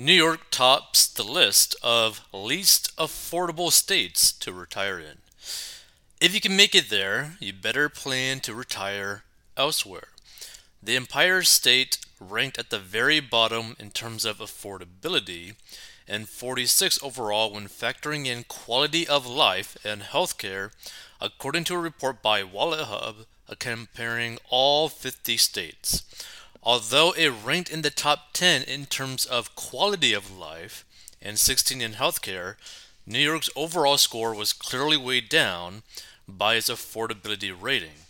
New York tops the list of least affordable states to retire in. If you can make it there, you better plan to retire elsewhere. The Empire State ranked at the very bottom in terms of affordability and 46 overall when factoring in quality of life and healthcare, according to a report by WalletHub comparing all 50 states. Although it ranked in the top 10 in terms of quality of life and 16 in healthcare, New York's overall score was clearly weighed down by its affordability rating.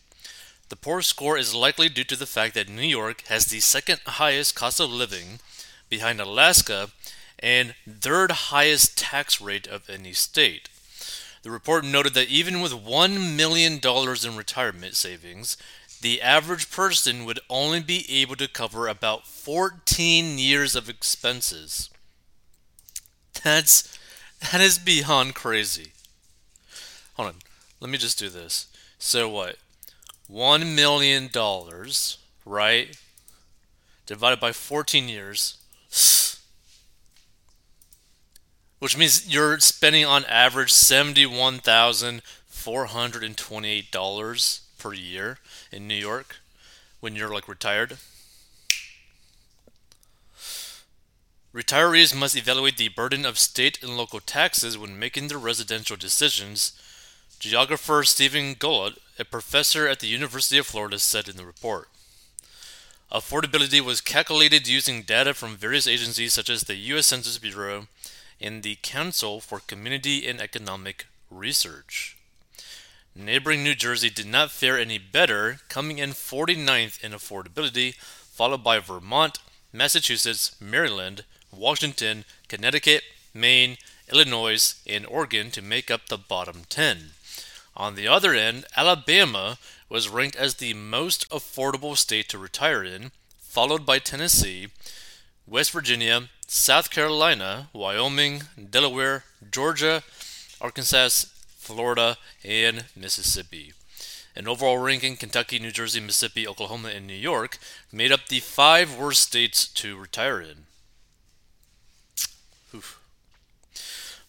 The poor score is likely due to the fact that New York has the second highest cost of living behind Alaska and third highest tax rate of any state. The report noted that even with $1 million in retirement savings, the average person would only be able to cover about 14 years of expenses. That's that is beyond crazy. Hold on. Let me just do this. So what? 1 million dollars, right? Divided by 14 years. Which means you're spending on average $71,428 per year in New York when you're like retired. Retirees must evaluate the burden of state and local taxes when making their residential decisions. Geographer Stephen Golant, a professor at the University of Florida, said in the report. Affordability was calculated using data from various agencies such as the U.S. Census Bureau and the Council for Community and Economic Research. Neighboring New Jersey did not fare any better, coming in 49th in affordability, followed by Vermont, Massachusetts, Maryland, Washington, Connecticut, Maine, Illinois, and Oregon to make up the bottom 10. On the other end, Alabama was ranked as the most affordable state to retire in, followed by Tennessee, West Virginia, South Carolina, Wyoming, Delaware, Georgia, Arkansas, Florida, and Mississippi. In overall ranking, Kentucky, New Jersey, Mississippi, Oklahoma, and New York made up the five worst states to retire in. Oof.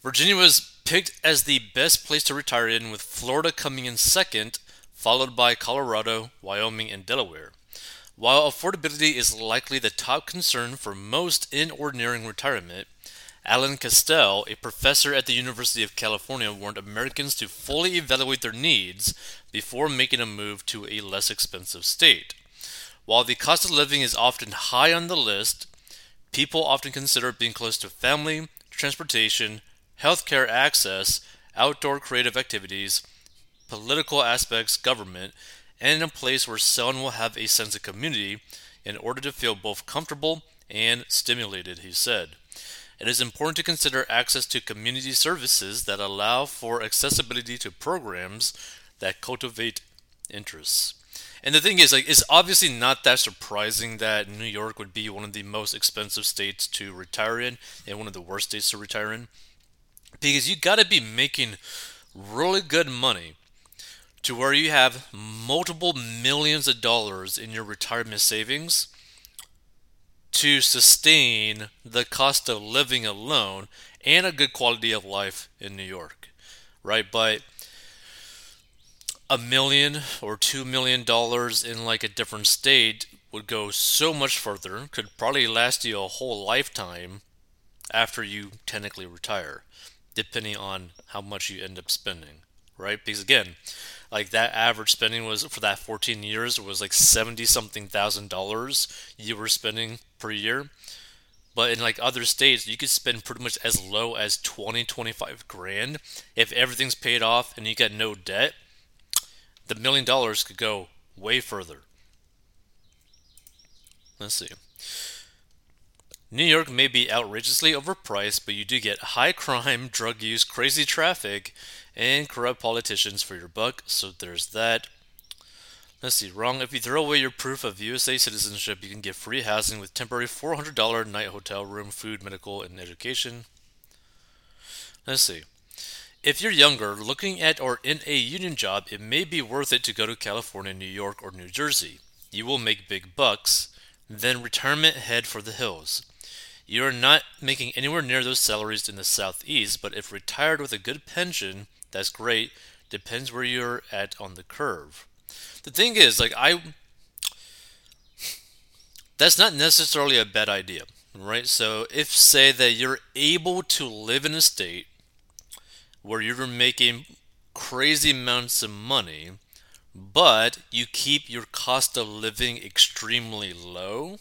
Virginia was picked as the best place to retire in, with Florida coming in second, followed by Colorado, Wyoming, and Delaware. While affordability is likely the top concern for most in ordinary retirement, Alan Castel, a professor at the University of California, warned Americans to fully evaluate their needs before making a move to a less expensive state. While the cost of living is often high on the list, people often consider being close to family, transportation, healthcare access, outdoor creative activities, political aspects, government, and a place where someone will have a sense of community in order to feel both comfortable and stimulated, he said. It is important to consider access to community services that allow for accessibility to programs that cultivate interests. And the thing is, like, it's obviously not that surprising that New York would be one of the most expensive states to retire in and one of the worst states to retire in. Because you got to be making really good money to where you have multiple millions of dollars in your retirement savings to sustain the cost of living alone and a good quality of life in New York, right? But a million or two million dollars in like a different state would go so much further, could probably last you a whole lifetime after you technically retire, depending on how much you end up spending, right? Because again, like that average spending was for that 14 years was like 70 something thousand dollars you were spending per year. But in like other states you could spend pretty much as low as 20 25 grand. If everything's paid off and you get no debt the million dollars could go way further. Let's see. New York may be outrageously overpriced, but you do get high crime, drug use, crazy traffic, and corrupt politicians for your buck, so there's that. Let's see, wrong. If you throw away your proof of USA citizenship, you can get free housing with temporary $400 night hotel room, food, medical, and education. Let's see. If you're younger, looking at or in a union job, it may be worth it to go to California, New York, or New Jersey. You will make big bucks, then retirement head for the hills. You're not making anywhere near those salaries in the southeast, but if retired with a good pension, that's great. Depends where you're at on the curve. The thing is, like I that's not necessarily a bad idea, right? So if say that you're able to live in a state where you're making crazy amounts of money, but you keep your cost of living extremely low,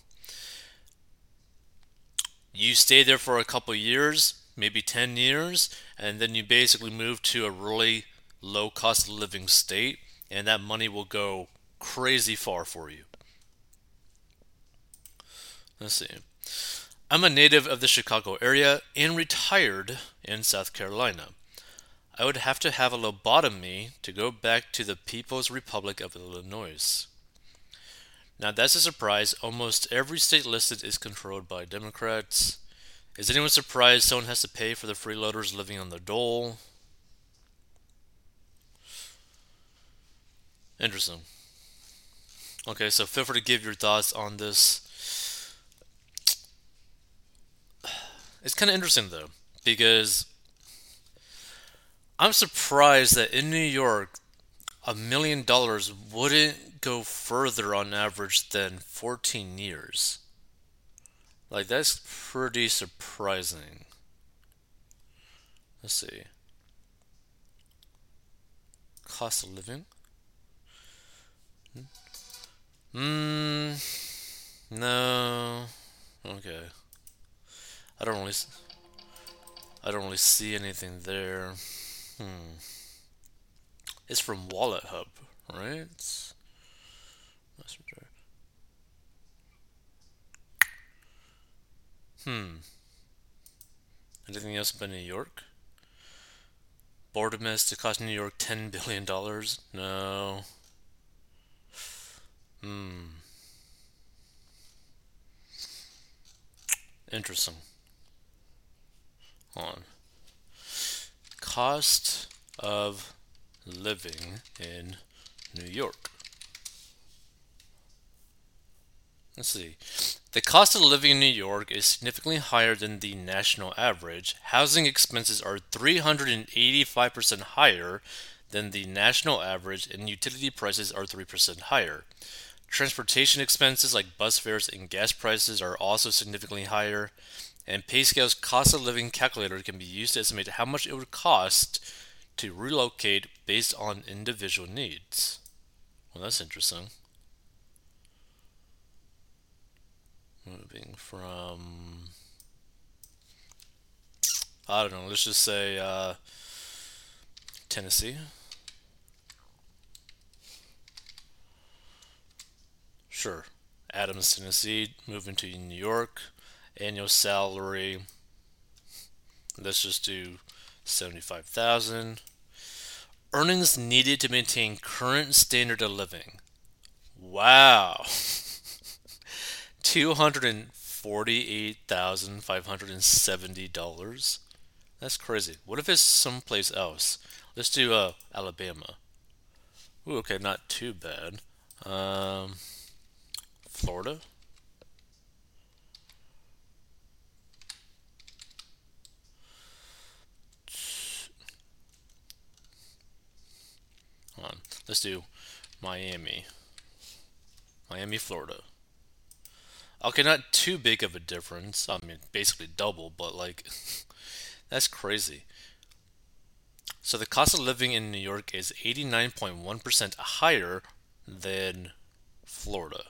you stay there for a couple years, maybe 10 years, and then you basically move to a really low cost living state, and that money will go crazy far for you. Let's see. I'm a native of the Chicago area and retired in South Carolina. I would have to have a lobotomy to go back to the People's Republic of Illinois. Now, that's a surprise. Almost every state listed is controlled by Democrats. Is anyone surprised someone has to pay for the freeloaders living on the dole? Interesting. Okay, so feel free to give your thoughts on this. It's kind of interesting though, because I'm surprised that in New York, a million dollars wouldn't go further on average than 14 years. Like, that's pretty surprising. Let's see. Cost of living? Hmm. No. Okay. I don't really. I don't really see anything there. Hmm. It's from WalletHub, right? Hmm. Anything else about New York? Boredom to cost New York $10 billion? No. Hmm. Interesting. On cost of living in New York. Let's see. The cost of living in New York is significantly higher than the national average. Housing expenses are 385% higher than the national average, and utility prices are 3% higher. Transportation expenses like bus fares and gas prices are also significantly higher and PayScale's cost of living calculator can be used to estimate how much it would cost to relocate based on individual needs. Well, that's interesting. Moving from, I don't know, let's just say uh, Tennessee. Sure. Adams, Tennessee, moving to New York annual salary let's just do 75,000 earnings needed to maintain current standard of living. Wow. $248,570 that's crazy. What if it's someplace else? Let's do uh, Alabama. Ooh, okay not too bad. Um, Florida on. Let's do Miami. Miami, Florida. Okay, not too big of a difference. I mean, basically double, but like, that's crazy. So the cost of living in New York is 89.1% higher than Florida.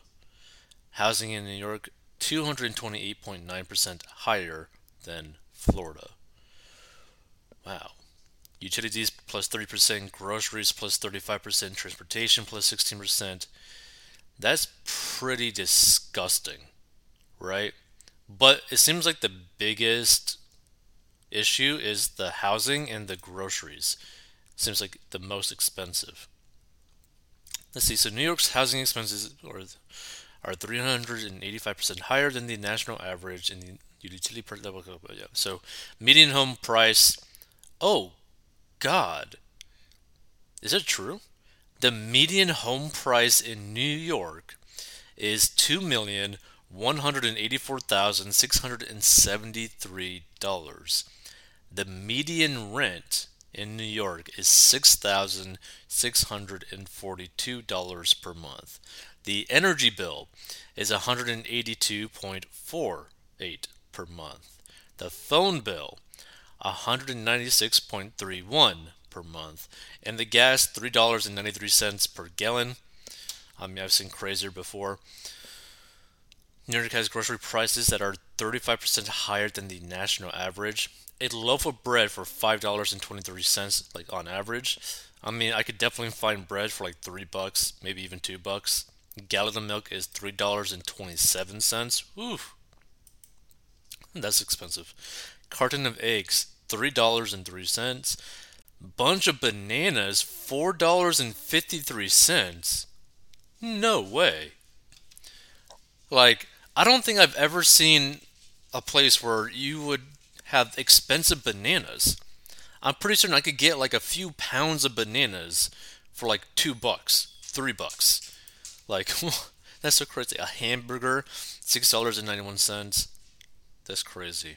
Housing in New York 228.9% higher than Florida. Wow utilities plus 30%, groceries plus 35%, transportation plus 16%. That's pretty disgusting, right? But it seems like the biggest issue is the housing and the groceries. Seems like the most expensive. Let's see. So New York's housing expenses are are 385% higher than the national average in the utility per level. So median home price. Oh, God. Is it true? The median home price in New York is two million $184,673. The median rent in New York is $6,642 per month. The energy bill is 182.48 per month. The phone bill 196.31 per month and the gas $3.93 per gallon. I mean, I've seen crazier before. New York has grocery prices that are 35% higher than the national average. A loaf of bread for $5.23 like on average. I mean, I could definitely find bread for like 3 bucks, maybe even 2 bucks. Gallon of milk is $3.27. Oof. That's expensive. Carton of eggs, $3.03. Bunch of bananas, $4.53. No way. Like, I don't think I've ever seen a place where you would have expensive bananas. I'm pretty certain I could get like a few pounds of bananas for like two bucks, three bucks. Like, that's so crazy. A hamburger, $6.91. That's crazy.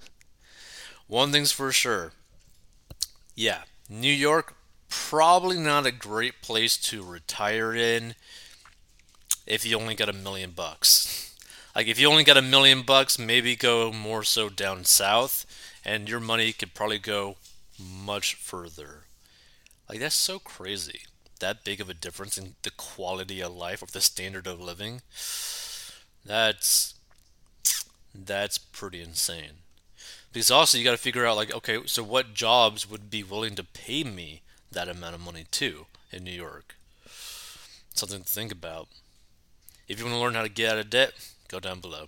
One thing's for sure. Yeah, New York, probably not a great place to retire in if you only got a million bucks. Like if you only got a million bucks, maybe go more so down south, and your money could probably go much further. Like that's so crazy. That big of a difference in the quality of life or the standard of living. That's that's pretty insane. Because also you got to figure out like okay, so what jobs would be willing to pay me that amount of money too in New York? Something to think about. If you want to learn how to get out of debt, go down below.